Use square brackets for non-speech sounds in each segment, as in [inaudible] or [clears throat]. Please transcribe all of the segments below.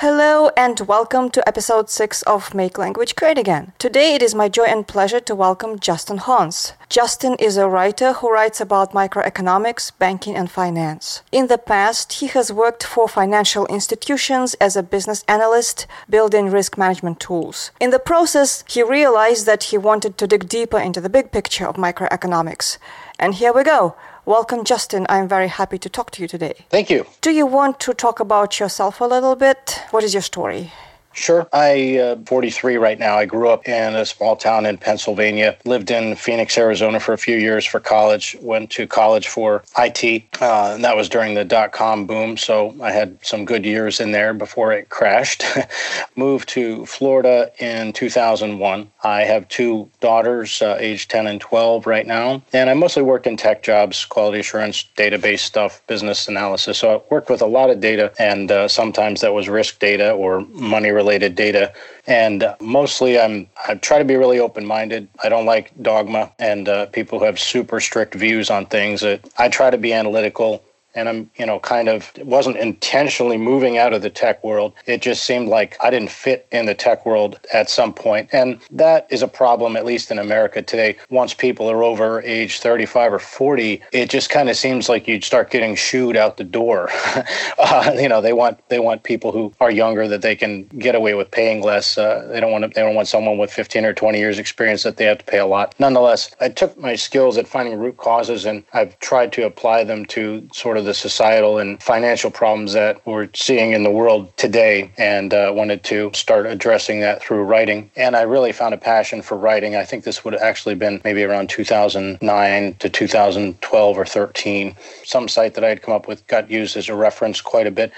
Hello and welcome to episode 6 of Make Language Great Again. Today it is my joy and pleasure to welcome Justin Hans. Justin is a writer who writes about microeconomics, banking, and finance. In the past, he has worked for financial institutions as a business analyst, building risk management tools. In the process, he realized that he wanted to dig deeper into the big picture of microeconomics. And here we go. Welcome, Justin. I'm very happy to talk to you today. Thank you. Do you want to talk about yourself a little bit? What is your story? Sure. I uh, 43 right now. I grew up in a small town in Pennsylvania. Lived in Phoenix, Arizona for a few years for college. Went to college for IT, uh, and that was during the dot com boom. So I had some good years in there before it crashed. [laughs] Moved to Florida in 2001. I have two daughters, uh, age 10 and 12 right now, and I mostly work in tech jobs, quality assurance, database stuff, business analysis. So I worked with a lot of data, and uh, sometimes that was risk data or money related related data. And mostly, I'm I try to be really open minded. I don't like dogma and uh, people who have super strict views on things. I try to be analytical and I'm, you know, kind of wasn't intentionally moving out of the tech world. It just seemed like I didn't fit in the tech world at some point. And that is a problem, at least in America today. Once people are over age 35 or 40, it just kind of seems like you'd start getting shooed out the door. [laughs] uh, you know, they want they want people who are younger that they can get away with paying less. Uh, they don't want to, they don't want someone with 15 or 20 years experience that they have to pay a lot. Nonetheless, I took my skills at finding root causes and I've tried to apply them to sort of the societal and financial problems that we're seeing in the world today and uh, wanted to start addressing that through writing. And I really found a passion for writing. I think this would have actually been maybe around 2009 to 2012 or 13. Some site that I had come up with got used as a reference quite a bit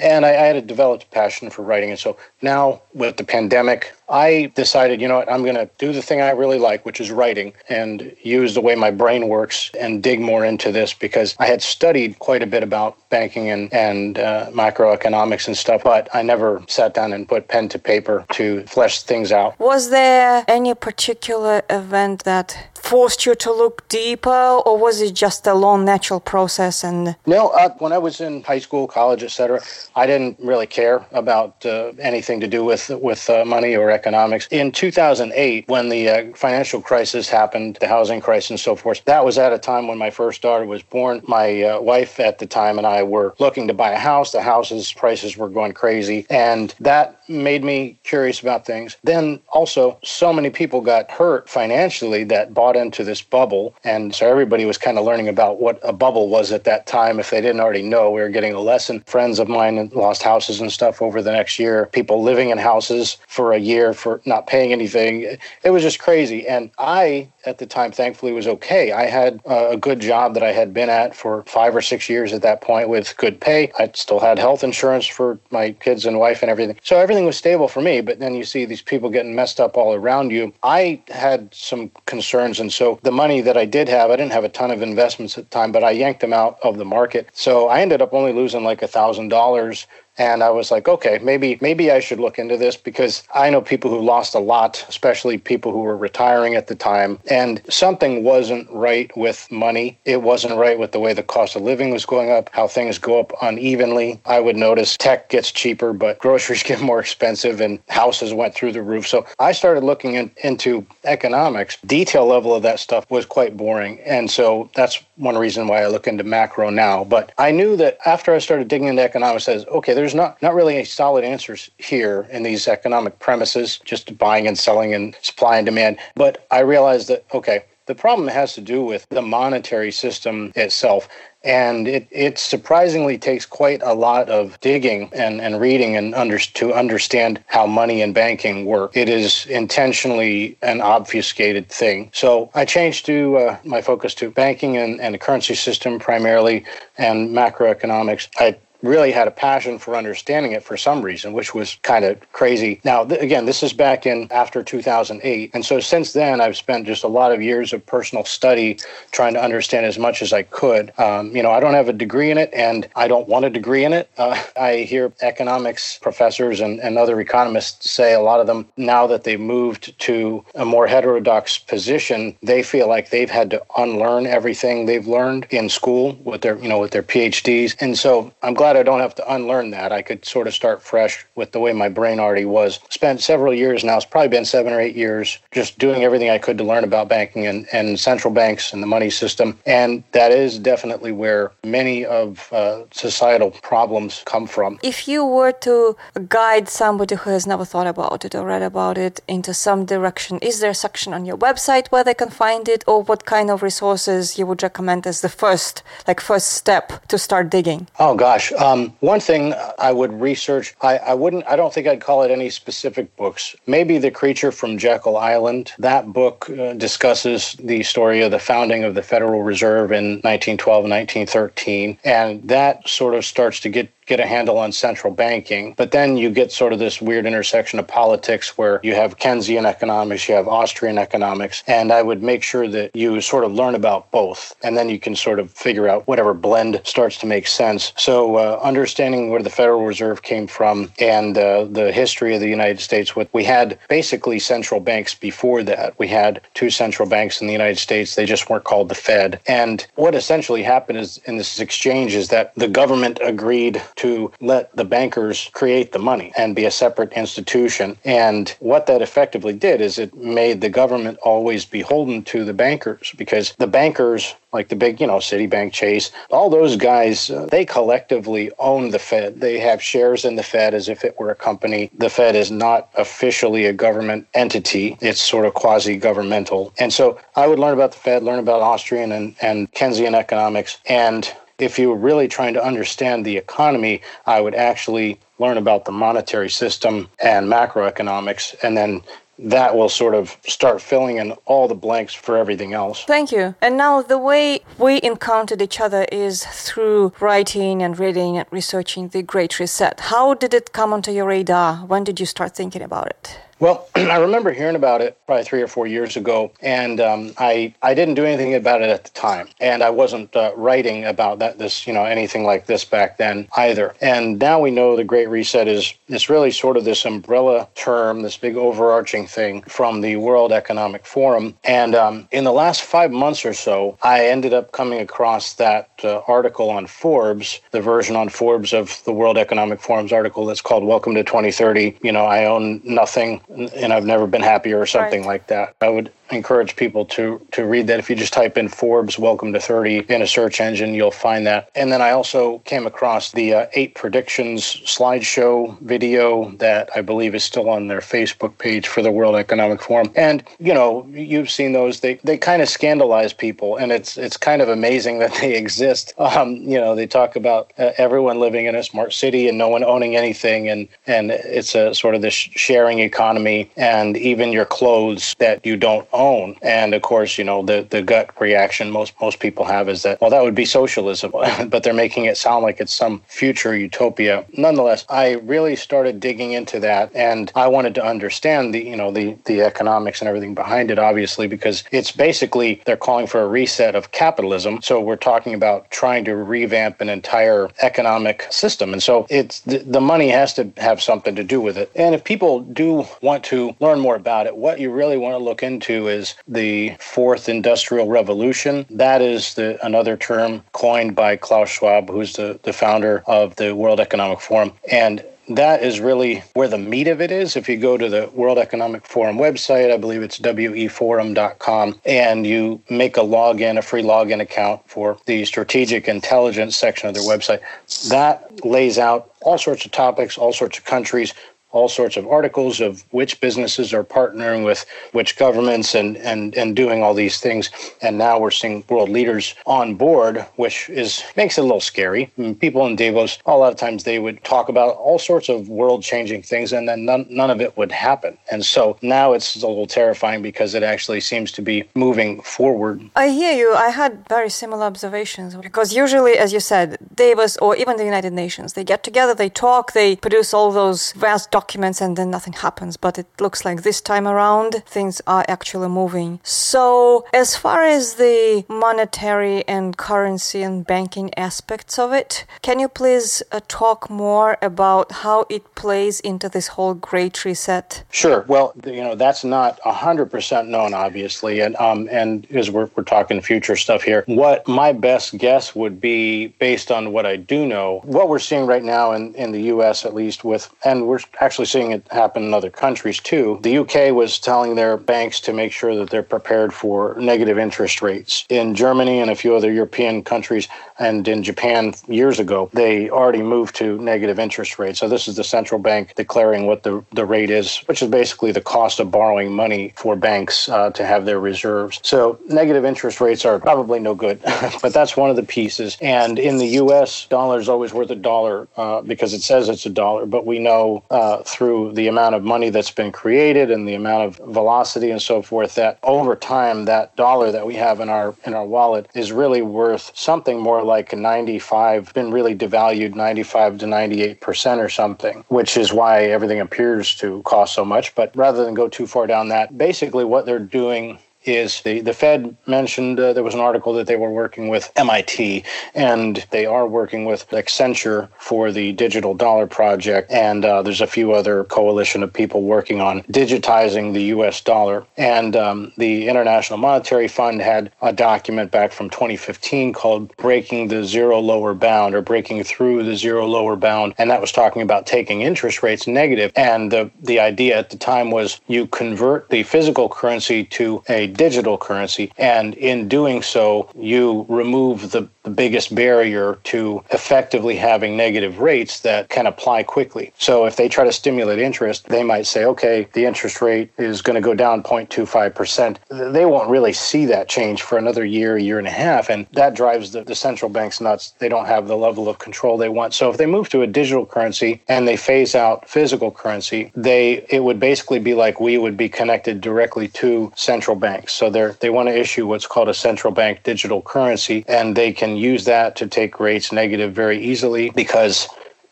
and I, I, had a developed passion for writing. And so now with the pandemic, I decided, you know what, I'm going to do the thing I really like, which is writing, and use the way my brain works and dig more into this because I had studied quite a bit about banking and, and uh, macroeconomics and stuff, but I never sat down and put pen to paper to flesh things out. Was there any particular event that forced you to look deeper, or was it just a long natural process? And no, uh, when I was in high school, college, etc., I didn't really care about uh, anything to do with with uh, money or economics. In 2008, when the uh, financial crisis happened, the housing crisis and so forth, that was at a time when my first daughter was born. My uh, wife at the time and I were looking to buy a house. The houses prices were going crazy, and that made me curious about things. Then also, so many people got hurt financially that bought into this bubble, and so everybody was kind of learning about what a bubble was at that time. If they didn't already know, we were getting a lesson. Friends of mine lost houses and stuff over the next year. People living in houses for a year for not paying anything. It was just crazy. And I, at the time, thankfully, was okay. I had uh, a good job that I had been at for five or six years at that point with good pay. I still had health insurance for my kids and wife and everything. So everything was stable for me. But then you see these people getting messed up all around you. I had some concerns. And so the money that I did have, I didn't have a ton of investments at the time, but I yanked them out of the market. So I ended up only losing like a thousand dollars and I was like, okay, maybe maybe I should look into this because I know people who lost a lot, especially people who were retiring at the time, and something wasn't right with money. It wasn't right with the way the cost of living was going up, how things go up unevenly. I would notice tech gets cheaper, but groceries [laughs] get more expensive and houses went through the roof. So I started looking in, into economics. Detail level of that stuff was quite boring. And so that's one reason why I look into macro now. But I knew that after I started digging into economics, I says, okay, there's not, not really any solid answers here in these economic premises, just buying and selling and supply and demand. But I realized that, okay, the problem has to do with the monetary system itself. And it, it surprisingly takes quite a lot of digging and, and reading and under, to understand how money and banking work. It is intentionally an obfuscated thing. So I changed to uh, my focus to banking and, and the currency system primarily and macroeconomics. I really had a passion for understanding it for some reason, which was kind of crazy. Now, th- again, this is back in after 2008. And so since then, I've spent just a lot of years of personal study trying to understand as much as I could. Um, you know, I don't have a degree in it and I don't want a degree in it. Uh, [laughs] I hear economics professors and, and other economists say a lot of them now that they've moved to a more heterodox position, they feel like they've had to unlearn everything they've learned in school with their, you know, with their PhDs. And so I'm glad glad I don't have to unlearn that. I could sort of start fresh with the way my brain already was. Spent several years now, it's probably been seven or eight years, just doing everything I could to learn about banking and, and central banks and the money system. And that is definitely where many of uh, societal problems come from. If you were to guide somebody who has never thought about it or read about it into some direction, is there a section on your website where they can find it, or what kind of resources you would recommend as the first, like first step to start digging? Oh gosh, um, one thing I would research. I, I wouldn't. I don't think I'd call it any specific books. Maybe the creature from Jekyll Island. That book uh, discusses the story of the founding of the Federal Reserve in 1912 and 1913, and that sort of starts to get get a handle on central banking. But then you get sort of this weird intersection of politics where you have Keynesian economics, you have Austrian economics, and I would make sure that you sort of learn about both. And then you can sort of figure out whatever blend starts to make sense. So, uh, understanding where the Federal Reserve came from and uh, the history of the United States, with we had basically central banks before that. We had two central banks in the United States, they just weren't called the Fed. And what essentially happened is in this exchange is that the government agreed to let the bankers create the money and be a separate institution. And what that effectively did is it made the government always beholden to the bankers because the bankers like the big, you know, Citibank, Chase, all those guys, uh, they collectively own the Fed. They have shares in the Fed as if it were a company. The Fed is not officially a government entity, it's sort of quasi governmental. And so I would learn about the Fed, learn about Austrian and, and Keynesian economics, and if you were really trying to understand the economy, I would actually learn about the monetary system and macroeconomics and then that will sort of start filling in all the blanks for everything else. Thank you. And now the way we encountered each other is through writing and reading and researching the Great Reset. How did it come onto your radar? When did you start thinking about it? Well, [clears throat] I remember hearing about it probably three or four years ago, and um, I I didn't do anything about it at the time, and I wasn't uh, writing about that this you know anything like this back then either. And now we know the Great Reset is it's really sort of this umbrella term, this big overarching thing from the World Economic Forum. And um, in the last five months or so, I ended up coming across that uh, article on Forbes, the version on Forbes of the World Economic Forum's article that's called "Welcome to 2030." You know, I own nothing and I've never been happier or something right. like that. I would encourage people to to read that. If you just type in Forbes Welcome to 30 in a search engine, you'll find that. And then I also came across the uh, eight predictions slideshow video that I believe is still on their Facebook page for the World Economic Forum. And you know, you've seen those. They they kind of scandalize people, and it's it's kind of amazing [laughs] that they exist. Um, you know, they talk about uh, everyone living in a smart city and no one owning anything, and and it's a sort of this sharing economy, and even your clothes that you don't own own. And of course, you know, the, the gut reaction most, most people have is that, well, that would be socialism, [laughs] but they're making it sound like it's some future utopia. Nonetheless, I really started digging into that and I wanted to understand the, you know, the, the economics and everything behind it, obviously, because it's basically they're calling for a reset of capitalism. So we're talking about trying to revamp an entire economic system. And so it's the, the money has to have something to do with it. And if people do want to learn more about it, what you really want to look into is the fourth industrial revolution. That is the, another term coined by Klaus Schwab, who's the, the founder of the World Economic Forum. And that is really where the meat of it is. If you go to the World Economic Forum website, I believe it's weforum.com, and you make a login, a free login account for the strategic intelligence section of their website, that lays out all sorts of topics, all sorts of countries, all sorts of articles of which businesses are partnering with which governments and, and, and doing all these things. And now we're seeing world leaders on board, which is makes it a little scary. people in Davos, a lot of times they would talk about all sorts of world changing things and then none, none of it would happen. And so now it's a little terrifying because it actually seems to be moving forward. I hear you. I had very similar observations because usually, as you said, Davos or even the United Nations, they get together, they talk, they produce all those vast documents documents and then nothing happens. But it looks like this time around things are actually moving. So, as far as the monetary and currency and banking aspects of it, can you please uh, talk more about how it plays into this whole great reset? Sure. Well, you know, that's not 100% known, obviously. And, um, and as we're, we're talking future stuff here, what my best guess would be based on what I do know, what we're seeing right now in, in the US, at least with, and we're actually seeing it happen in other countries too. The UK was telling their banks to make sure that they're prepared for negative interest rates. In Germany and a few other European countries, and in Japan years ago, they already moved to negative interest rates. So this is the central bank declaring what the, the rate is, which is basically the cost of borrowing money for banks uh, to have their reserves. So negative interest rates are probably no good, [laughs] but that's one of the pieces. And in the U.S., dollar is always worth a dollar uh, because it says it's a dollar, but we know uh, through the amount of money that's been created and the amount of velocity and so forth that over time that dollar that we have in our in our wallet is really worth something more like 95, been really devalued 95 to 98 percent or something, which is why everything appears to cost so much. But rather than go too far down that, basically what they're doing is the, the Fed mentioned uh, there was an article that they were working with MIT and they are working with Accenture for the digital dollar project. And uh, there's a few other coalition of people working on digitizing the US dollar. And um, the International Monetary Fund had a document back from 2015 called Breaking the Zero Lower Bound or Breaking Through the Zero Lower Bound. And that was talking about taking interest rates negative. And the, the idea at the time was you convert the physical currency to a digital currency. And in doing so, you remove the, the biggest barrier to effectively having negative rates that can apply quickly. So if they try to stimulate interest, they might say, okay, the interest rate is going to go down 0.25%. They won't really see that change for another year, year and a half. And that drives the, the central banks nuts. They don't have the level of control they want. So if they move to a digital currency and they phase out physical currency, they it would basically be like we would be connected directly to central banks banks. So they they want to issue what's called a central bank digital currency, and they can use that to take rates negative very easily because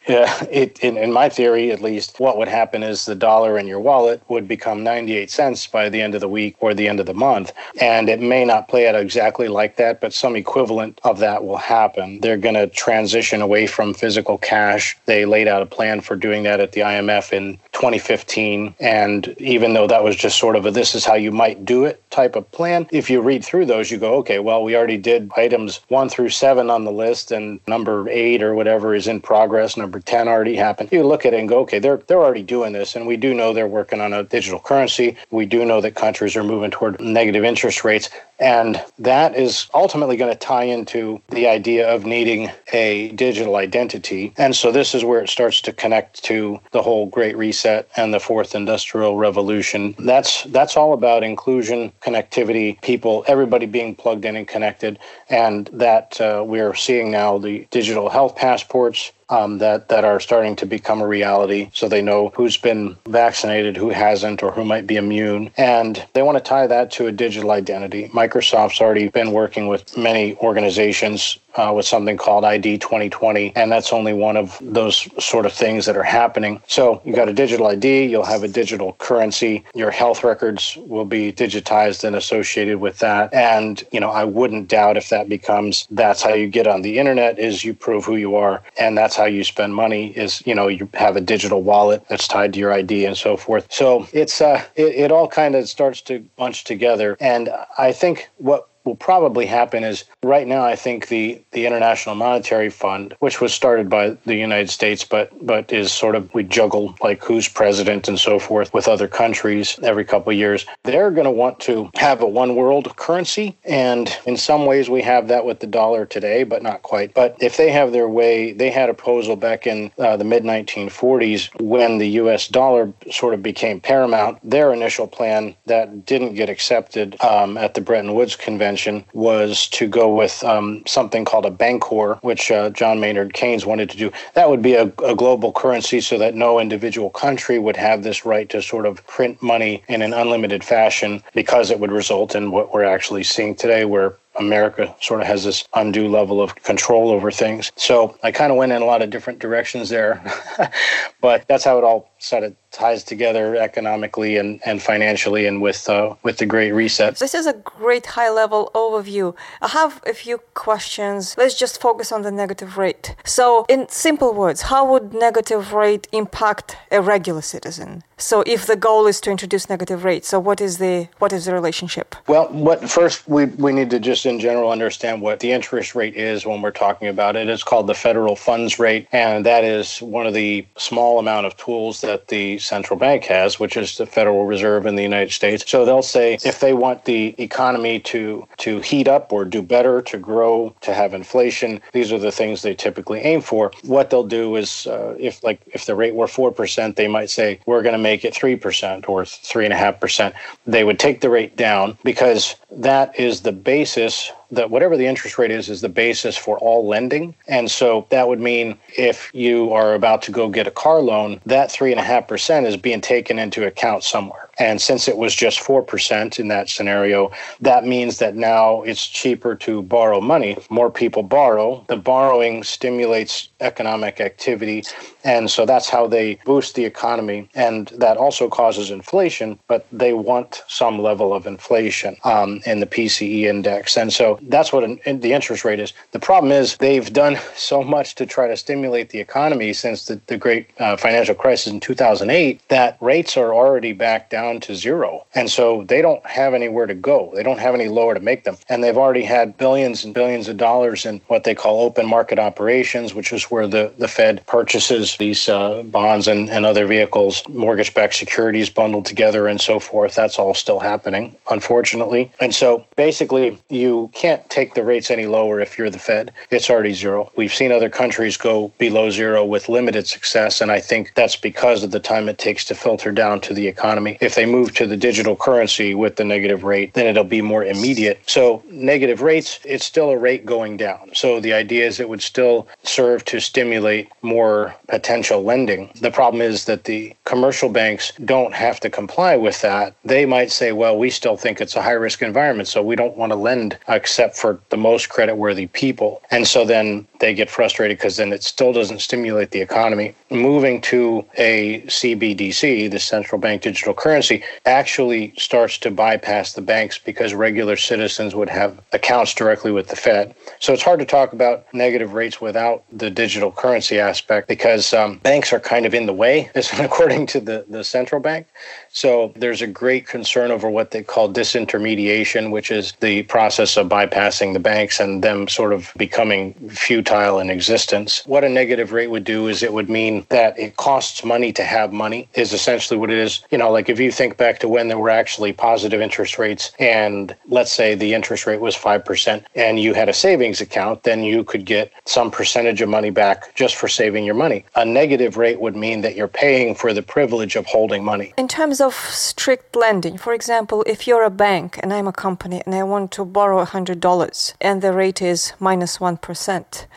yeah, it, in, in my theory, at least, what would happen is the dollar in your wallet would become 98 cents by the end of the week or the end of the month. And it may not play out exactly like that, but some equivalent of that will happen. They're going to transition away from physical cash. They laid out a plan for doing that at the IMF in 2015. And even though that was just sort of a this is how you might do it type of plan, if you read through those, you go, okay, well, we already did items one through seven on the list, and number eight or whatever is in progress. Number 10 already happened. You look at it and go, okay, they're they're already doing this, and we do know they're working on a digital currency. We do know that countries are moving toward negative interest rates, and that is ultimately going to tie into the idea of needing a digital identity. And so this is where it starts to connect to the whole Great Reset and the Fourth Industrial Revolution. That's that's all about inclusion, connectivity, people, everybody being plugged in and connected, and that uh, we're seeing now the digital health passports um, that that are starting to become a reality. So they know who's been vaccinated, who hasn't, or who might be immune, and they want to tie that to a digital identity. Microsoft's already been working with many organizations uh, with something called ID 2020, and that's only one of those sort of things that are happening. So you got a digital ID, you'll have a digital currency, your health records will be digitized and associated with that. And you know, I wouldn't doubt if that becomes that's how you get on the internet is you prove who you are, and that's how you spend money is you know you have a digital wallet that's tied to your ID and so forth. So it's uh, it, it all kind of starts to bunch together, and I think what will probably happen is right now I think the the International Monetary Fund, which was started by the United States but but is sort of we juggle like who's president and so forth with other countries every couple of years. They're going to want to have a one world currency and in some ways we have that with the dollar today but not quite. But if they have their way, they had a proposal back in uh, the mid 1940s when the US dollar sort of became paramount. Their initial plan that didn't get accepted um, at the Bretton Woods convention was to go with um, something called a bancor, which uh, John Maynard Keynes wanted to do. That would be a, a global currency so that no individual country would have this right to sort of print money in an unlimited fashion because it would result in what we're actually seeing today, where America sort of has this undue level of control over things. So I kind of went in a lot of different directions there, [laughs] but that's how it all sort of ties together economically and, and financially and with uh, with the Great Reset. This is a great high level overview. I have a few questions. Let's just focus on the negative rate. So, in simple words, how would negative rate impact a regular citizen? So, if the goal is to introduce negative rate, so what is the what is the relationship? Well, what first we we need to just in general understand what the interest rate is when we're talking about it. It's called the federal funds rate, and that is one of the small amount of tools that the central bank has, which is the Federal Reserve in the United States. So they'll say if they want the economy to to heat up or do better, to grow, to have inflation, these are the things they typically aim for. What they'll do is, uh, if like if the rate were four percent, they might say we're going to make it three percent or three and a half percent. They would take the rate down because that is the basis that whatever the interest rate is is the basis for all lending. And so that would mean if you are about to go get a car loan that three and a half percent is being taken into account somewhere and since it was just 4% in that scenario, that means that now it's cheaper to borrow money. More people borrow. The borrowing stimulates economic activity. And so that's how they boost the economy. And that also causes inflation, but they want some level of inflation um, in the PCE index. And so that's what an, the interest rate is. The problem is they've done [laughs] so much to try to stimulate the economy since the, the great uh, financial crisis in 2008 that rates are already back down down to zero. And so they don't have anywhere to go. They don't have any lower to make them. And they've already had billions and billions of dollars in what they call open market operations, which is where the, the Fed purchases these uh, bonds and, and other vehicles, mortgage backed securities bundled together and so forth. That's all still happening, unfortunately. And so basically, you can't take the rates any lower if you're the Fed. It's already zero. We've seen other countries go below zero with limited success. And I think that's because of the time it takes to filter down to the economy. If they move to the digital currency with the negative rate, then it'll be more immediate. So, negative rates, it's still a rate going down. So, the idea is it would still serve to stimulate more potential lending. The problem is that the commercial banks don't have to comply with that. They might say, well, we still think it's a high risk environment, so we don't want to lend except for the most credit worthy people. And so then they get frustrated because then it still doesn't stimulate the economy. Moving to a CBDC, the central bank digital currency, currency actually starts to bypass the banks because regular citizens would have accounts directly with the Fed. So it's hard to talk about negative rates without the digital currency aspect because um, banks are kind of in the way, [laughs] according to the, the central bank. So there's a great concern over what they call disintermediation, which is the process of bypassing the banks and them sort of becoming futile in existence. What a negative rate would do is it would mean that it costs money to have money, is essentially what it is. You know, like if you think back to when there were actually positive interest rates, and let's say the interest rate was 5%, and you had a savings account, then you could get some percentage of money back just for saving your money. A negative rate would mean that you're paying for the privilege of holding money. In terms of strict lending, for example, if you're a bank and I'm a company and I want to borrow $100 and the rate is minus 1,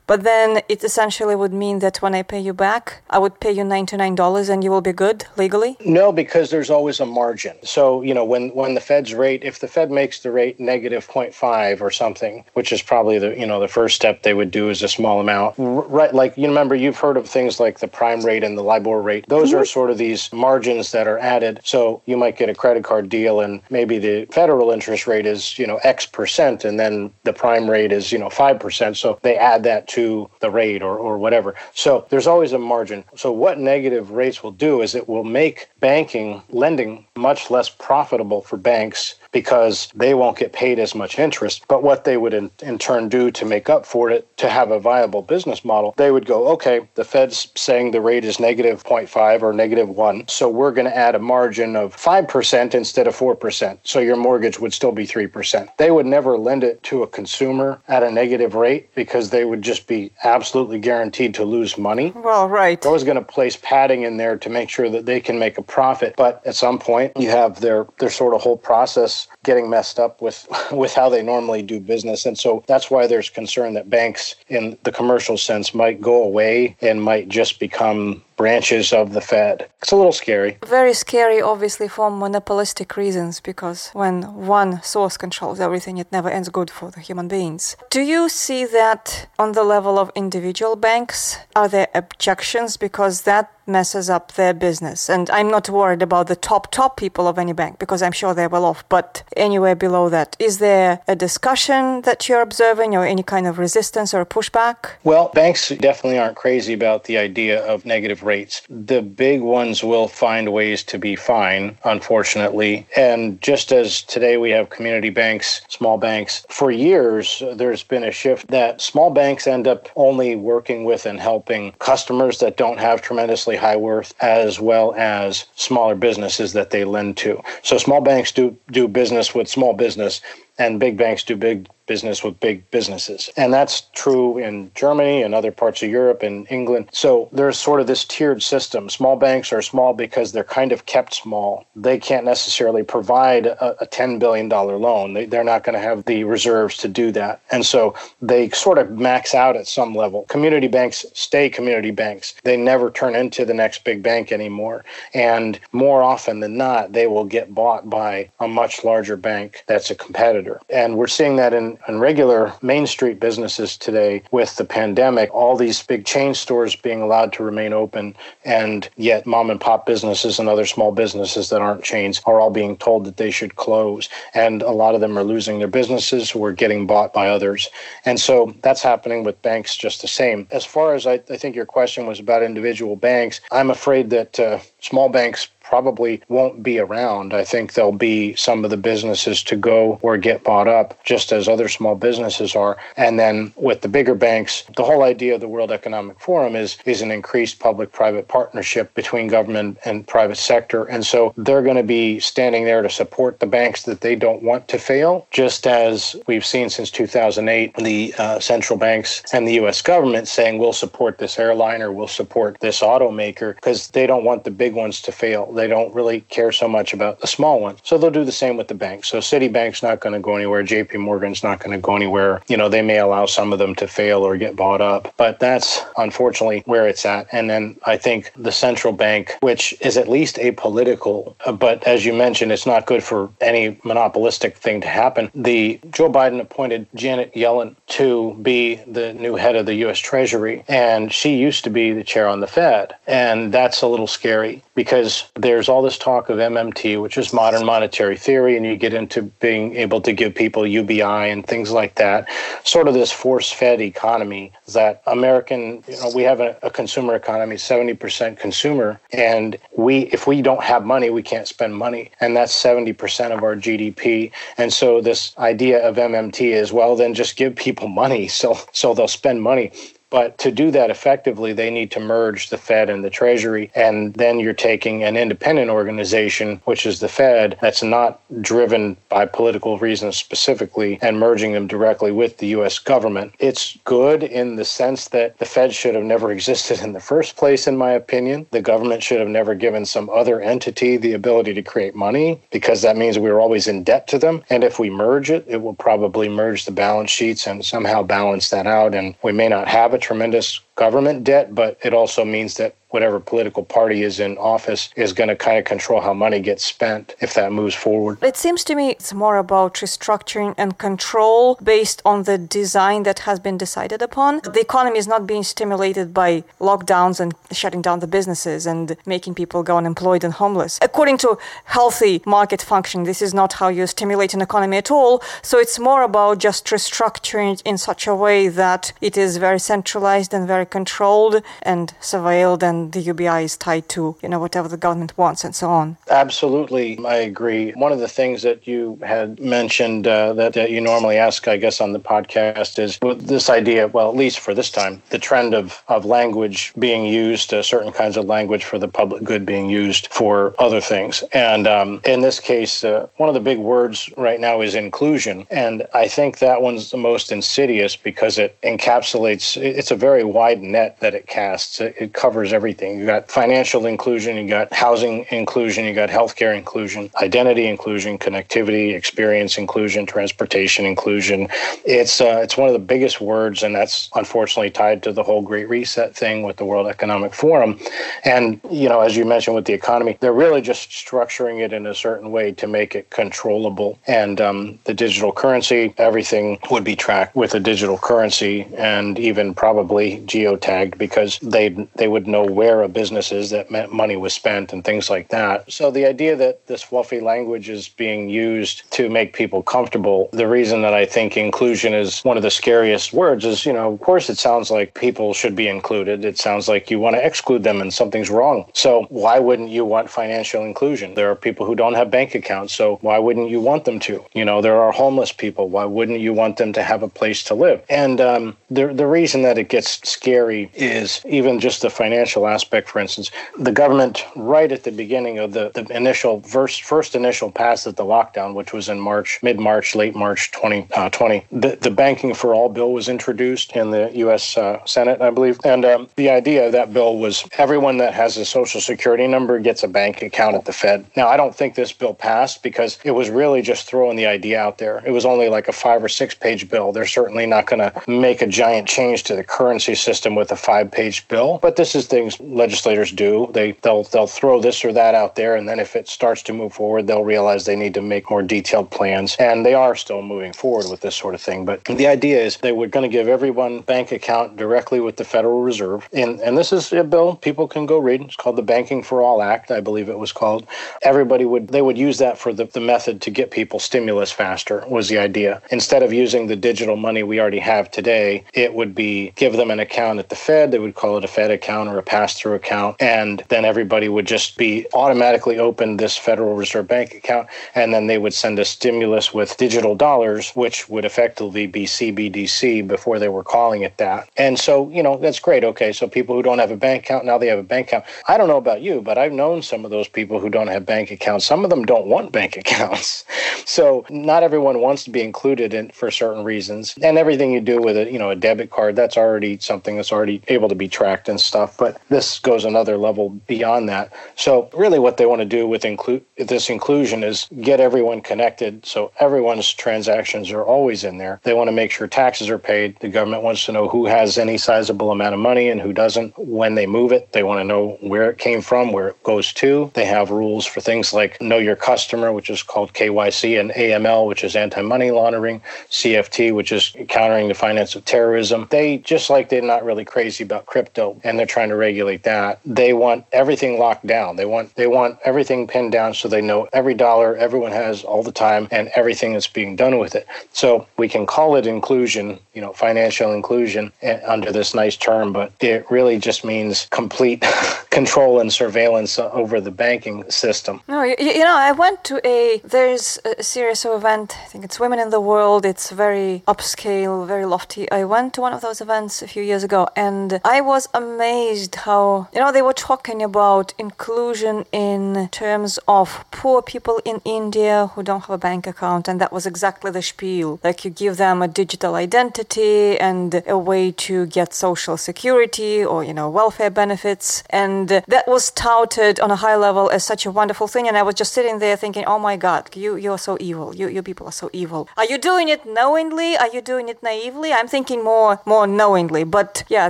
but then it essentially would mean that when I pay you back, I would pay you $99 and you will be good legally? No, because there's always a margin. So, you know, when, when the Fed's rate, if the Fed makes the rate negative 0.5 or something, which is probably the, you know, the first step they would do is a small amount, right? Like, you remember, you've heard of things like the prime rate and the LIBOR rate. Those mm-hmm. are sort of these margins that are added so you might get a credit card deal and maybe the federal interest rate is, you know, X percent and then the prime rate is, you know, 5%. So they add that to the rate or, or whatever. So there's always a margin. So what negative rates will do is it will make banking, lending much less profitable for banks because they won't get paid as much interest. But what they would in, in, turn do to make up for it, to have a viable business model, they would go, okay, the Fed's saying the rate is negative 0.5 or negative 1. So we're going to add a margin of 5% instead of 4%. So your mortgage would still be 3%. They would never lend it to a consumer at a negative rate because they would just be absolutely guaranteed to lose money. Well, right. They're always going to place padding in there to make sure that they can make a profit. But at some point, you have their, their sort of whole process getting messed up with [laughs] with how they normally do business. And so that's why there's concern that banks in the commercial sense might go away and might just become branches of the Fed. It's a little scary. Very scary, obviously, for monopolistic reasons, because when one source controls everything, it never ends good for the human beings. Do you see that on the level of individual banks? Are there objections? Because that messes up their business. And I'm not worried about the top, top people of any bank because I'm sure they're well off. But anywhere below that, is there a discussion that you're observing or any kind of resistance or pushback? Well, banks definitely aren't crazy about the idea of negative rates. The big ones will find ways to be fine, unfortunately. And just as today we have community banks, small banks, for years there's been a shift that small banks end up only working with and helping customers that don't have tremendously high worth as well as smaller businesses that they lend to. So small banks do do business with small business and big banks do big business with big businesses. And that's true in Germany and other parts of Europe and England. So there's sort of this tiered system. Small banks are small because they're kind of kept small. They can't necessarily provide a, a $10 billion loan. They, they're not going to have the reserves to do that. And so they sort of max out at some level. Community banks stay community banks. They never turn into the next big bank anymore. And more often than not, they will get bought by a much larger bank that's a competitor. And we're seeing that in and, regular Main Street businesses today with the pandemic, all these big chain stores being allowed to remain open, and yet mom and pop businesses and other small businesses that aren't chains are all being told that they should close. And a lot of them are losing their businesses or getting bought by others. And so that's happening with banks just the same. As far as I, I think your question was about individual banks, I'm afraid that uh, small banks probably won't be around. I think there'll be some of the businesses to go or get bought up, just as other small businesses are. And then with the bigger banks, the whole idea of the World Economic Forum is is an increased public-private partnership between government and private sector. And so they're going to be standing there to support the banks that they don't want to fail, just as we've seen since 2008, the uh, central banks and the U.S. government saying we'll support this airline or we'll support this automaker because they don't want the big ones to fail. They don't really care so much about the small ones. So they'll do the same with the banks. So Citibank's not going to go anywhere. JP Morgan's not going to go anywhere. You know, they may allow some of them to fail or get bought up, but that's unfortunately where it's at. And then I think the central bank, which is at least apolitical, uh, but as you mentioned, it's not good for any monopolistic thing to happen. The Joe Biden appointed Janet Yellen to be the new head of the U.S. Treasury, and she used to be the chair on the Fed, and that's a little scary because there's all this talk of MMT, which is modern monetary theory, and you get into being able to give people UBI and things like that. Sort of this force-fed economy that American, you know, we have a, a consumer economy, 70% consumer, and we, if we don't have money, we can't spend money, and that's 70% of our GDP. And so this idea of MMT is well, then just give people money, [laughs] so so they'll spend money. But to do that effectively, they need to merge the Fed and the Treasury. And then you're taking an independent organization, which is the Fed, that's not driven by political reasons specifically, and merging them directly with the U.S. government. It's good in the sense that the Fed should have never [laughs] existed in the first place, in my opinion. The government should have never given some other entity the ability to create money because that means we were always in debt to them. And if we merge it, it will probably merge the balance sheets and somehow balance that out. And we may not have a tremendous government debt, but it also means that whatever political party is in office is going to kind of control how money gets spent if that moves forward. It seems to me it's more about restructuring and control based on the design that has been decided upon. The economy is not being stimulated by lockdowns and shutting down the businesses and making people go unemployed and homeless. According to healthy market functioning, this is not how you stimulate an economy at all. So it's more about just restructuring in such a way that it is very centralized and very controlled and surveilled and the UBI is tied to, you know, whatever the government wants and so on. Absolutely, I agree. One of the things that you had mentioned uh, that, that you normally ask, I guess, on the podcast is this idea, well, at least for this time, the trend of, of language being used, uh, certain kinds of language for the public good being used for other things. And um, in this case, uh, one of the big words right now is inclusion. And I think that one's the most insidious because it encapsulates, it's a very wide wide net that it casts. It, it covers everything. You got financial inclusion, you got housing inclusion, you got healthcare inclusion, identity inclusion, connectivity, experience inclusion, transportation inclusion. It's uh, it's one of the biggest words, and that's unfortunately tied to the whole Great Reset thing with the World Economic Forum. And you know, as you mentioned with the economy, they're really just structuring it in a certain way to make it controllable. And um, the digital currency, everything would be tracked with a digital currency, and even probably geotagged because they they would know where a business is that money was spent and things like that. So the idea that this fluffy language is being used to make people comfortable, the reason that I think inclusion is one of the scariest words is, you know, of course it sounds like people should be included. It sounds like you want to exclude them and something's wrong. So why wouldn't you want financial inclusion? There are people who don't have bank accounts, so why wouldn't you want them to? You know, there are homeless people. Why wouldn't you want them to have a place to live? And um, the the reason that it gets scary is even just the financial aspect. For instance, the government right at the beginning of the, the initial first first initial pass of the lockdown, which was in March, mid March, late March 2020, uh, the, the banking for all bill was introduced in the U.S. Uh, Senate, I believe, and um, the idea of that bill was everyone that has a social security number gets a bank account at the Fed. Now, I don't think this bill passed because it was really just throwing the idea out there. It was only like a five or six page bill. They're certainly not going to make a giant change to the currency system with a five page bill, but this is things legislators do. They they'll they'll throw this or that out there, and then if it starts to move forward, they'll realize they need to make more detailed plans, and they are still moving forward with this sort of thing. But the idea is they were going to give everyone bank account directly with the Federal Reserve, and and this is a bill people can go read. It's called the Banking for All Act, I believe it was called. Everybody would they would use that for the, the method to get people stimulus faster was the idea. Instead of using the digital money we already have today, it would be give them an account at the Fed. They would call it a Fed account or a pass through account, and then everybody would just be automatically open this Federal Reserve Bank account, and then they would send a stimulus with digital dollars, which would effectively be CBDC before they were calling it that. And so, you know, that's great. Okay, so people who don't have a bank account now they have a bank account. I don't know about you, but I've known some of those people who don't have bank accounts. Some of them don't want bank [laughs] accounts. So not everyone wants to be included in for certain reasons. And everything you do with a, you know, a debit card, that's already something that's already able to be tracked and stuff. But this goes another level beyond that. So really what they want to do with include this inclusion is get everyone connected so everyone's transactions are always in there. They want to make sure taxes are paid. The government wants to know who has any sizable amount of money and who doesn't when they move it. They want to know where it came from, where it goes to. They have rules for things like know your customer, which is called KYC, and AML, which is anti money laundering, CFT, which is countering the finance of terrorism. They, just like they're not really crazy about crypto and they're trying to regulate that, they want everything locked down. They want they want everything pinned down so they know every dollar everyone has all the time and everything that's being done with it. So we can call it inclusion, you know, financial inclusion eh, under this nice term, but it really just means complete [laughs] control and surveillance over the banking system. No, you, you know, I went to a there's a series of event. I think it's Women in the World. It's very upscale, very lofty. I went to one of those events a few years ago, and I was amazed how you know they were talking about inclusion in terms of poor people in India who don't have a bank account, and that was exactly the spiel. Like you give them a digital identity and a way to get social security or you know welfare benefits, and that was touted on a high level as such a wonderful thing. And I was just sitting there thinking, oh my God, you you're so evil. You you people are so evil. Are you doing it knowingly? Are you doing it naively? I'm thinking more more knowingly, but yeah,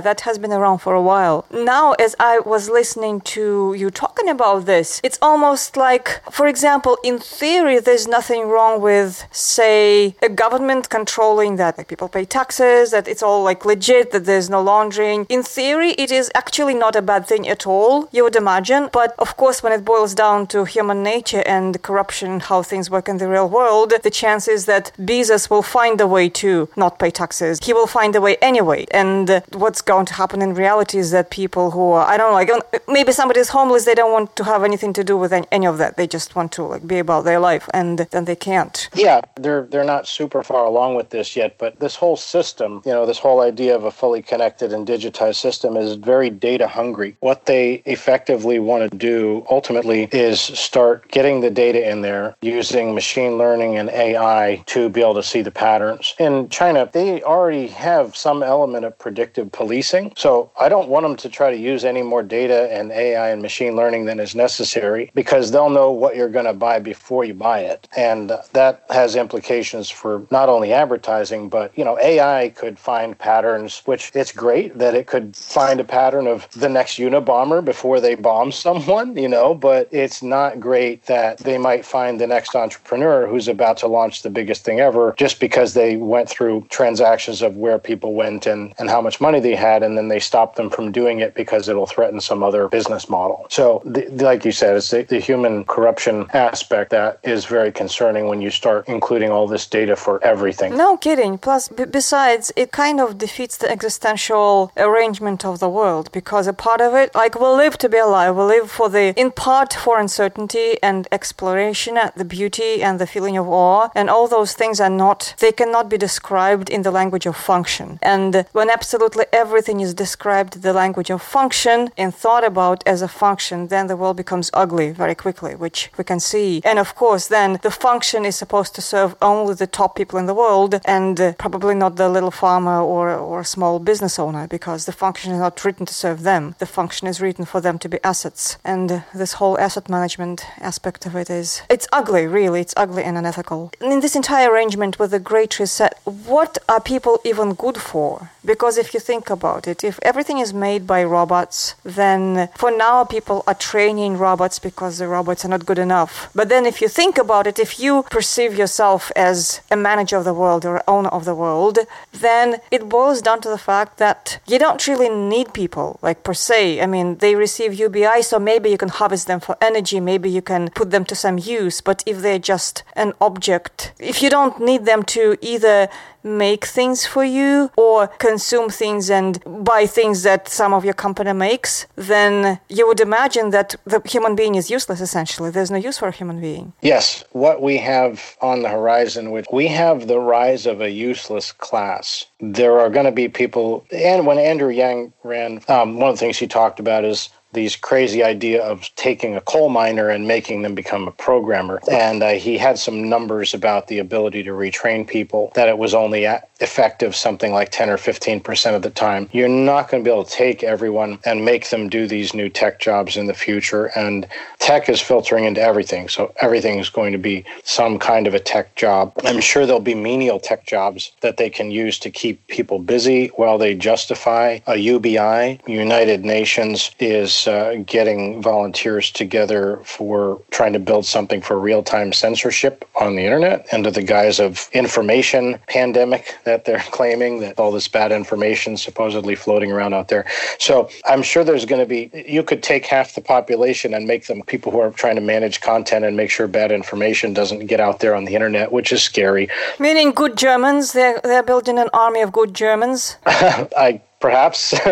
that has been around for a while. Now, as I was listening to you talking about this, it's almost like, for example, in theory, there's nothing wrong with, say, a government controlling that, like people pay taxes, that it's all like legit, that there's no laundering. In theory, it is actually not a bad thing at all, you would imagine. But of course, when it boils down to human nature and corruption, how things work in the real world, the chance is that Bezos will find a way to not pay taxes. He will find a way anyway. And uh, what's going to happen in reality is that people who are, I don't know, like maybe somebody's homeless, they don't want to have anything to do with any of that. They just want to like be about their life, and then they can't. Yeah, they're they're not super far along with this yet, but this whole system, you know, this whole idea of a fully connected and digitized system is very data hungry. What they effectively want to do ultimately is start getting the data in there using machine learning and AI to be able to see the patterns. In China, they already have some element of predictive policing. So I don't want them to try to use any more data and AI and machine learning than is necessary because they'll know what you're going to buy before you buy it. And that has implications for not only advertising, but, you know, AI could find patterns, which it's great that it could find a pattern of the next Unabomber before they bomb someone, you know, but it's not great that they might find the next entrepreneur who's about to launch the biggest thing ever just because they went through transactions of where people went and, and how much money they had, and then they stop them from doing it because it'll threaten some other business model. So, the, like you said, it's the, the human corruption aspect that is very concerning when you start including all this data for everything. No kidding. Plus, b- besides, it kind of defeats the existential arrangement of the world because a part of it, like we live to be alive, we live for the, in part for uncertainty and exploration, the beauty and the feeling of awe, and all those things are not, they cannot be described in the language of function. And when absolutely everything is described the language of function and thought about as a function, then the world becomes ugly very quickly, which we can see. And of course, then the function is supposed to serve only the top people in the world and uh, probably not the little farmer or, or small business owner because the function is not written to serve them. The function is written for them to be assets. And this whole asset management aspect of it is, it's ugly, really. It's ugly and unethical. And In this entire arrangement with the Great Reset, what are people even good for? Because if you think about it, if everything is made by robots, then for now people are training robots because the robots are not good enough. But then if you think about it, if you perceive yourself as a manager of the world or owner of the world, then it boils down to the fact that you don't really need people, like per se. I mean, they receive UBI, so maybe you can harvest them for energy, maybe you can put them to some use. But if they're just an object, if you don't need them to either make things for you or consume things and buy things that some of your company makes, then you would imagine that the human being is useless essentially. There's no use for a human being. Yes, what we have on the horizon, which we have the rise of a useless class. There are going to be people, and when Andrew Yang ran, um, one of the things he talked about is these crazy idea of taking a coal miner and making them become a programmer. And uh, he had some numbers about the ability to retrain people, that it was only effective something like 10 or 15% of the time. You're not going to be able to take everyone and make them do these new tech jobs in the future. And tech is filtering into everything. So everything is going to be some kind of a tech job. I'm sure there'll be menial tech jobs that they can use to keep people busy while they justify a UBI. United Nations is uh, getting volunteers together for trying to build something for real time censorship on the internet under the guise of information pandemic that they're [laughs] claiming that all this bad information supposedly floating around out there. So I'm sure there's going to be, you could take half the population and make them people who are trying to manage content and make sure bad information doesn't get out there on the internet, which is scary. Meaning good Germans, they're, they're building an army of good Germans? [laughs] I perhaps. [laughs]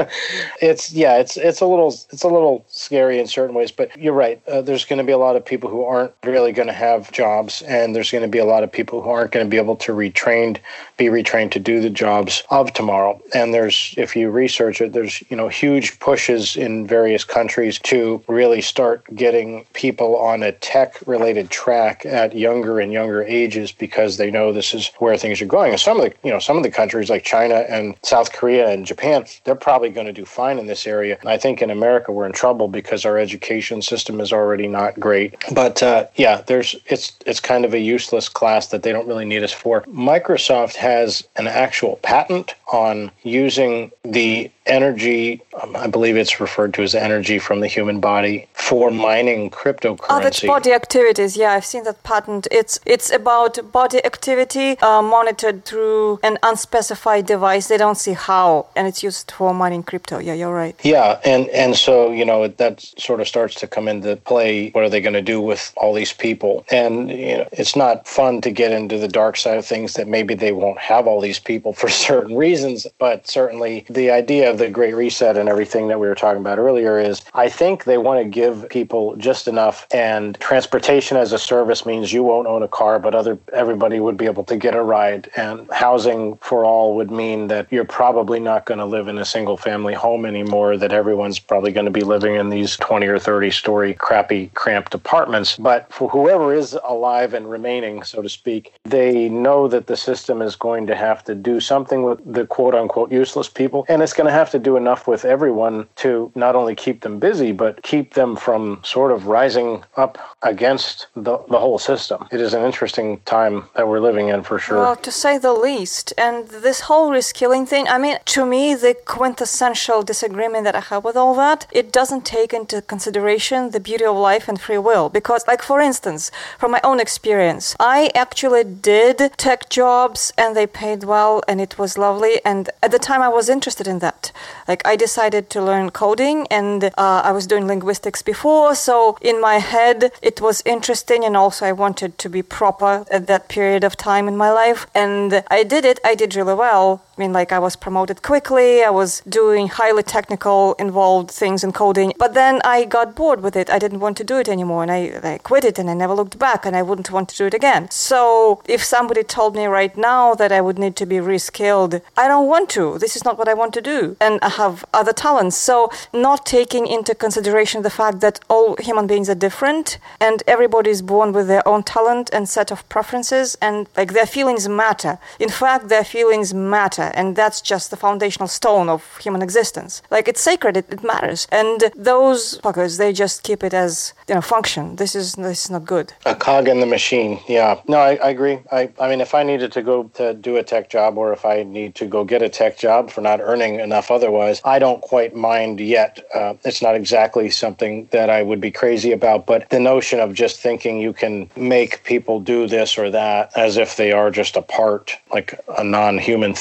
It's yeah it's it's a little it's a little scary in certain ways but you're right. Uh, there's going to be a lot of people who aren't really going to have jobs and there's going to be a lot of people who aren't going to be able to retrained be retrained to do the jobs of tomorrow and there's if you research it there's you know huge pushes in various countries to really start getting people on a tech related track at younger and younger ages because they know this is where things are going and some of the you know some of the countries like China and South Korea and Japan they're probably going to do fine in this area. And I think in America we're in trouble because our education system is already not great. But uh, yeah, there's it's it's kind of a useless class that they don't really need us for. Microsoft has an actual patent on using the energy, um, I believe it's referred to as energy from the human body for mining cryptocurrency. Oh, that's body activities. Yeah, I've seen that patent. It's it's about body activity uh, monitored through an unspecified device. They don't see how, and it's used for mining crypto. Yeah, you're right. Yeah, and and so you know that sort of starts to come into play. What are they going to do with all these people? And you know, it's not fun to get into the dark side of things. That maybe they won't have all these people for [laughs] certain reasons, but certainly the idea of the Great Reset and everything that we were talking about earlier is I think they want to give people just enough. And transportation as a service means you won't own a car, but other everybody would be able to get a ride. And housing for all would mean that you're probably not going to live live in a single family home anymore, that everyone's probably going to be living in these 20 or 30 story crappy, cramped apartments. But for whoever is alive and remaining, so to speak, they know that the system is going to have to do something with the quote unquote useless people. And it's going to have to do enough with everyone to not only keep them busy, but keep them from sort of rising up against the, the whole system. It is an interesting time that we're living in for sure. Well, to say the least. And this whole reskilling thing, I mean, to me, the quintessential disagreement that I have with all that, it doesn't take into consideration the beauty of life and free will. Because, like, for instance, from my own experience, I actually did tech jobs and they paid well and it was lovely. And at the time, I was interested in that. Like, I decided to learn coding and uh, I was doing linguistics before. So, in my head, it was interesting and also I wanted to be proper at that period of time in my life. And I did it, I did really well. I mean, like, I was promoted quickly, I was doing highly technical, involved things in coding. But then I got bored with it. I didn't want to do it anymore and I, I quit it and I never looked back and I wouldn't want to do it again. So, if somebody told me right now that I would need to be reskilled, I don't want to. This is not what I want to do. And I have other talents. So, not taking into consideration the fact that all human beings are different and everybody is born with their own talent and set of preferences and like their feelings matter. In fact, their feelings matter and that's just the foundational stone of human existence. Like it's sacred, it, it matters. And those fuckers, they just keep it as you know function. This is this is not good. A cog in the machine. Yeah. No, I, I agree. I, I mean, if I needed to go to do a tech job or if I need to go get a tech job for not earning enough otherwise, I don't quite mind yet. Uh, it's not exactly something that I would be crazy about, but the notion of just thinking you can make people do this or that as if they are just a part, like a non human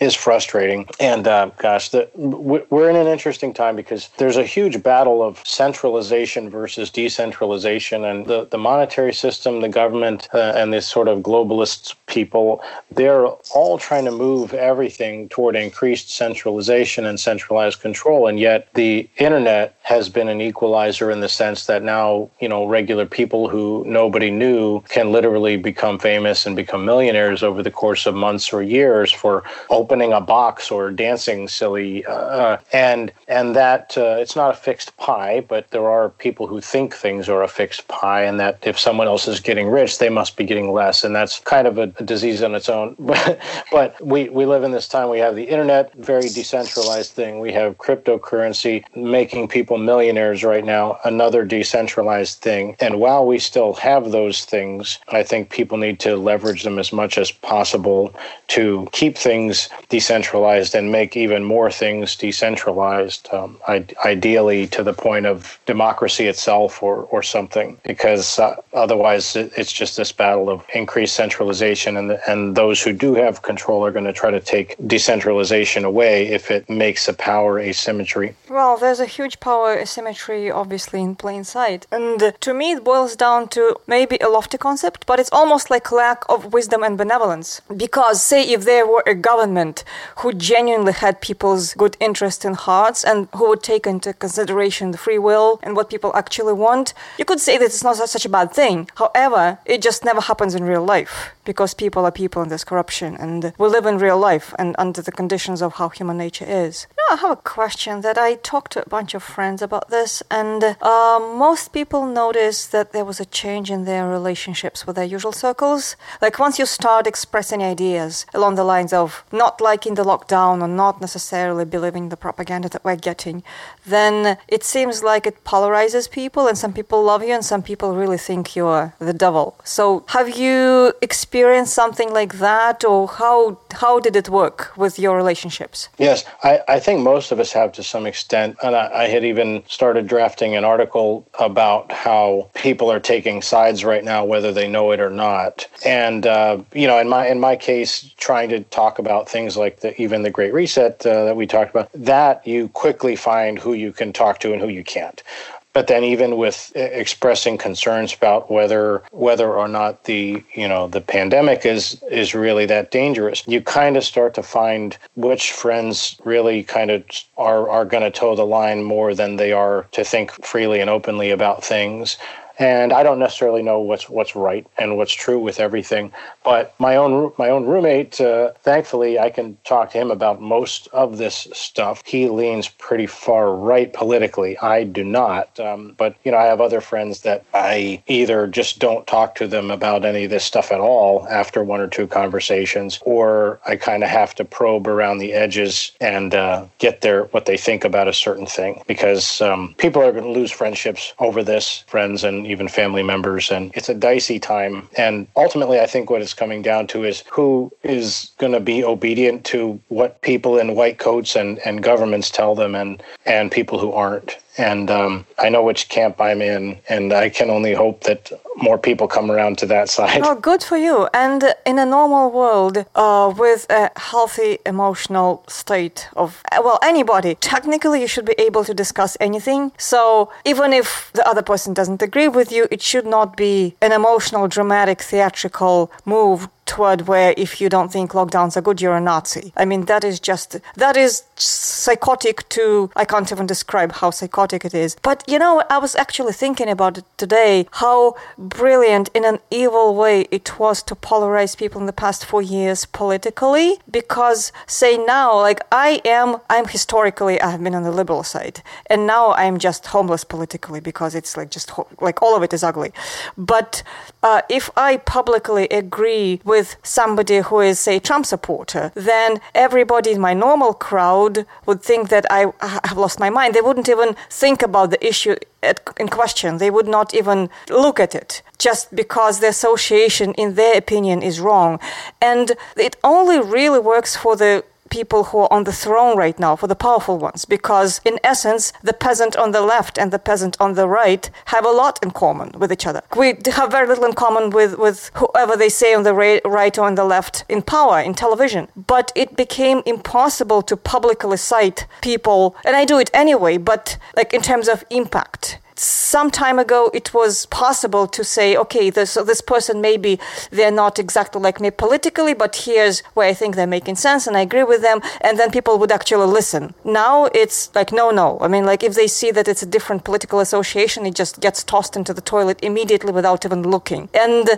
is frustrating. And uh, gosh, the, we're in an interesting time because there's a huge battle of centralization versus decentralization. And the, the monetary system, the government, uh, and this sort of globalist people, they're all trying to move everything toward increased centralization and centralized control. And yet the internet has been an equalizer in the sense that now, you know, regular people who nobody knew can literally become famous and become millionaires over the course of months or years for opening a box or dancing silly. Uh, and and that uh, it's not a fixed pie, but there are people who think things are a fixed pie, and that if someone else is getting rich, they must be getting less, and that's kind of a, a disease on its own. [laughs] But but we we live in this time. We have the internet, very decentralized thing. We have cryptocurrency making people millionaires right now, another decentralized thing. And while we still have those things, I think people need to leverage them as much as possible to keep things decentralized and make even more things decentralized, um, ideally to the point of democracy itself or, or something, because uh, otherwise it's just this battle of increased centralization, and, the, and those who do have control are going to try to take decentralization away if it makes a power asymmetry. Well, there's a huge power asymmetry, obviously, in plain sight. And to me, it boils down to maybe a lofty concept, but it's almost like lack of wisdom and benevolence. Because, say, if there were a government who genuinely had people's good interest in hearts and who would take into consideration the free will and what people actually want, you could say that it's not such a bad thing. However, it just never happens in real life because people are people and there's corruption and we live in real life and under the conditions of how human nature is. Now, I have a question that I talked to a bunch of friends about this, and uh, most people noticed that there was a change in their relationships with their usual circles. Like once you start expressing ideas along the lines of not liking the lockdown or not necessarily believing the propaganda that we're getting, then it seems like it polarizes people, and some people love you, and some people really think you're the devil. So, have you experienced something like that, or how how did it work with your relationships? Yes, I, I think most of us have to some extent. And I, I, had even started drafting an article about how people are taking sides right now, whether they know it or not. And uh, you know, in my in my case, trying to talk about things like the, even the Great Reset uh, that we talked about, that you quickly find who you can talk to and who you can't but then even with expressing concerns about whether whether or not the you know the pandemic is is really that dangerous you kind of start to find which friends really kind of are are going to toe the line more than they are to think freely and openly about things and I don't necessarily know what's what's right and what's true with everything. But my own my own roommate, uh, thankfully, I can talk to him about most of this stuff. He leans pretty far right politically. I do not. Um, but you know, I have other friends that I either just don't talk to them about any of this stuff at all after one or two conversations, or I kind of have to probe around the edges and uh, get their what they think about a certain thing because um, people are going to lose friendships over this, friends and even family members, and it's a dicey time. And ultimately, I think what it's coming down to is who is going to be obedient to what people in white coats and, and governments tell them, and and people who aren't and um, I know which camp I'm in, and I can only hope that more people come around to that side. Oh, good for you. And in a normal world, uh, with a healthy emotional state of, well, anybody, technically you should be able to discuss anything. So even if the other person doesn't agree with you, it should not be an emotional, dramatic, theatrical move toward where if you don't think lockdowns are good, you're a Nazi. I mean, that is just, that is psychotic to, I can't even describe how psychotic it is. But you know, I was actually thinking about it today, how brilliant in an evil way it was to polarize people in the past four years politically. Because say now, like I am, I'm historically, I have been on the liberal side. And now I'm just homeless politically because it's like just, like all of it is ugly. But uh, if I publicly agree with with somebody who is a Trump supporter, then everybody in my normal crowd would think that I have lost my mind. They wouldn't even think about the issue in question. They would not even look at it just because the association, in their opinion, is wrong. And it only really works for the people who are on the throne right now, for the powerful ones, because in essence, the peasant on the left and the peasant on the right have a lot in common with each other. We have very little in common with, with whoever they say on the right or on the left in power, in television. But it became impossible to publicly cite people, and I do it anyway, but like in terms of impact some time ago it was possible to say, okay, this, so this person maybe they're not exactly like me politically, but here's where I think they're making sense and I agree with them, and then people would actually listen. Now it's like no, no. I mean, like if they see that it's a different political association, it just gets tossed into the toilet immediately without even looking, and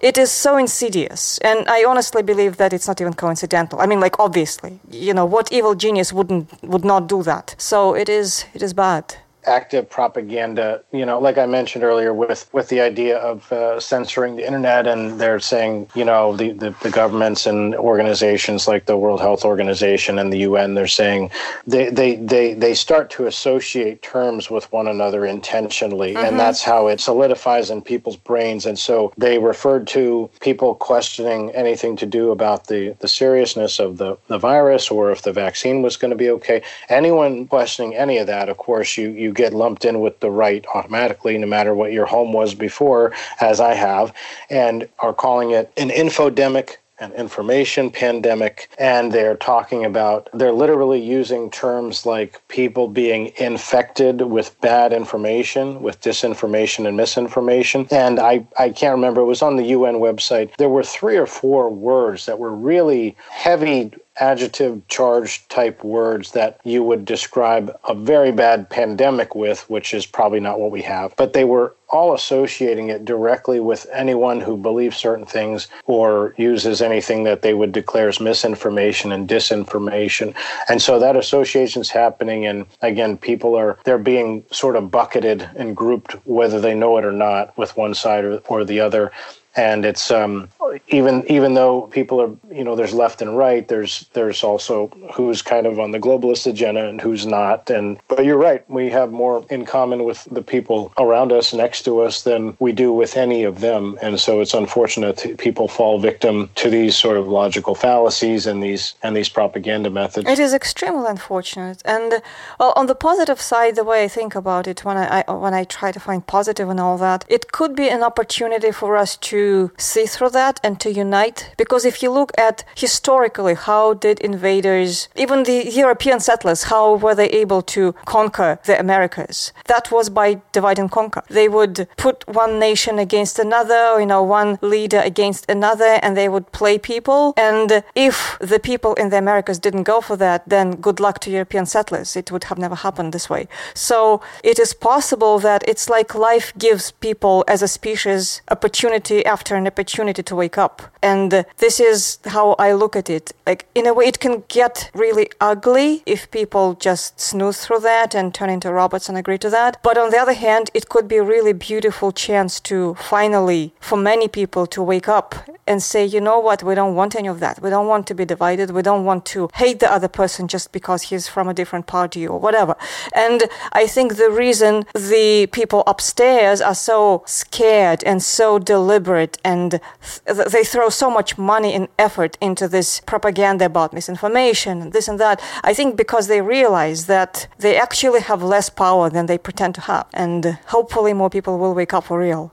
it is so insidious. And I honestly believe that it's not even coincidental. I mean, like obviously, you know, what evil genius wouldn't would not do that? So it is it is bad active propaganda, you know, like I mentioned earlier with, with the idea of uh, censoring the internet and they're saying, you know, the, the, the, governments and organizations like the World Health Organization and the UN, they're saying they, they, they, they start to associate terms with one another intentionally. Mm-hmm. And that's how it solidifies in people's brains. And so they referred to people questioning anything to do about the, the seriousness of the, the virus or if the vaccine was going to be okay. Anyone questioning any of that, of course, you, you get lumped in with the right automatically, no matter what your home was before, as I have, and are calling it an infodemic an information pandemic, and they're talking about, they're literally using terms like people being infected with bad information, with disinformation and misinformation. And I, I can't remember, it was on the UN website. There were three or four words that were really heavy adjective charged type words that you would describe a very bad pandemic with, which is probably not what we have. But they were all associating it directly with anyone who believes certain things or uses anything that they would declare as misinformation and disinformation. And so that association is happening and again people are they're being sort of bucketed and grouped whether they know it or not with one side or, or the other and it's um, even even though people are you know there's left and right there's there's also who's kind of on the globalist agenda and who's not. And but you're right we have more in common with the people around us next to us than we do with any of them. And so it's unfortunate people fall victim to these sort of logical fallacies and these and these propaganda methods. It is extremely unfortunate. And well on the positive side the way i think about it when i, I when i try to find positive and all that it could be an opportunity for us to see through that and to unite. Because if you look at historically, how did invaders, even the European settlers, how were they able to conquer the Americas? That was by divide and conquer. They would put one nation against another, you know, one leader against another, and they would play people. And if the people in the Americas didn't go for that, then good luck to European settlers. It would have never happened this way. So it is possible that it's like life gives people as a species opportunity after an opportunity to wake up. And uh, this is how I look at it. Like, in a way, it can get really ugly if people just snooze through that and turn into robots and agree to that. But on the other hand, it could be a really beautiful chance to finally, for many people, to wake up and say, you know what, we don't want any of that. We don't want to be divided. We don't want to hate the other person just because he's from a different party or whatever. And I think the reason the people upstairs are so scared and so deliberate and th- they throw so much money and effort into this propaganda about misinformation and this and that, I think because they realize that they actually have less power than they pretend to have. And hopefully more people will wake up for real.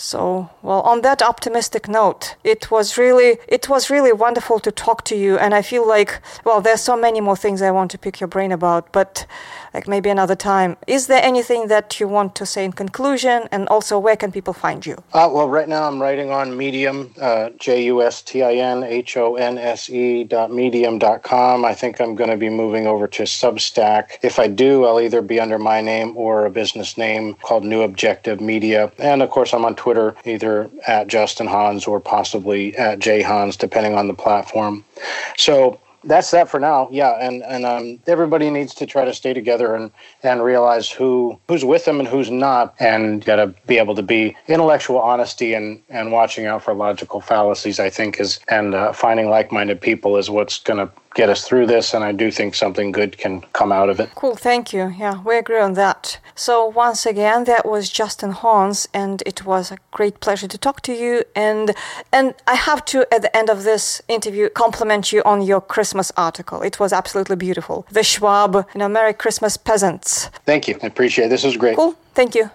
So, well, on that optimistic note, it was really it was really wonderful to talk to you and I feel like well, there's so many more things I want to pick your brain about, but like maybe another time. Is there anything that you want to say in conclusion and also where can people find you? Uh, well, right now I'm writing on Medium, uh, J U S T I N H O N S E dot medium dot com. I think I'm going to be moving over to Substack. If I do, I'll either be under my name or a business name called New Objective Media. And of course, I'm on Twitter either at Justin Honse or possibly at Jay Honse, depending on the platform. So that's that for now. Yeah, and and um, everybody needs to try to stay together and and realize who who's with them and who's not, and got to be able to be intellectual honesty and and watching out for logical fallacies. I think is and uh, finding like-minded people is what's going to get us through this, and I do think something good can come out of it. Cool, thank you. Yeah, we agree on that. So, once again, that was Justin Honse, and it was a great pleasure to talk to you. And and I have to, at the end of this interview, compliment you on your Christmas article. It was absolutely beautiful. The Schwab, you know, Merry Christmas peasants. Thank you. I appreciate it. This was great. Cool, thank you.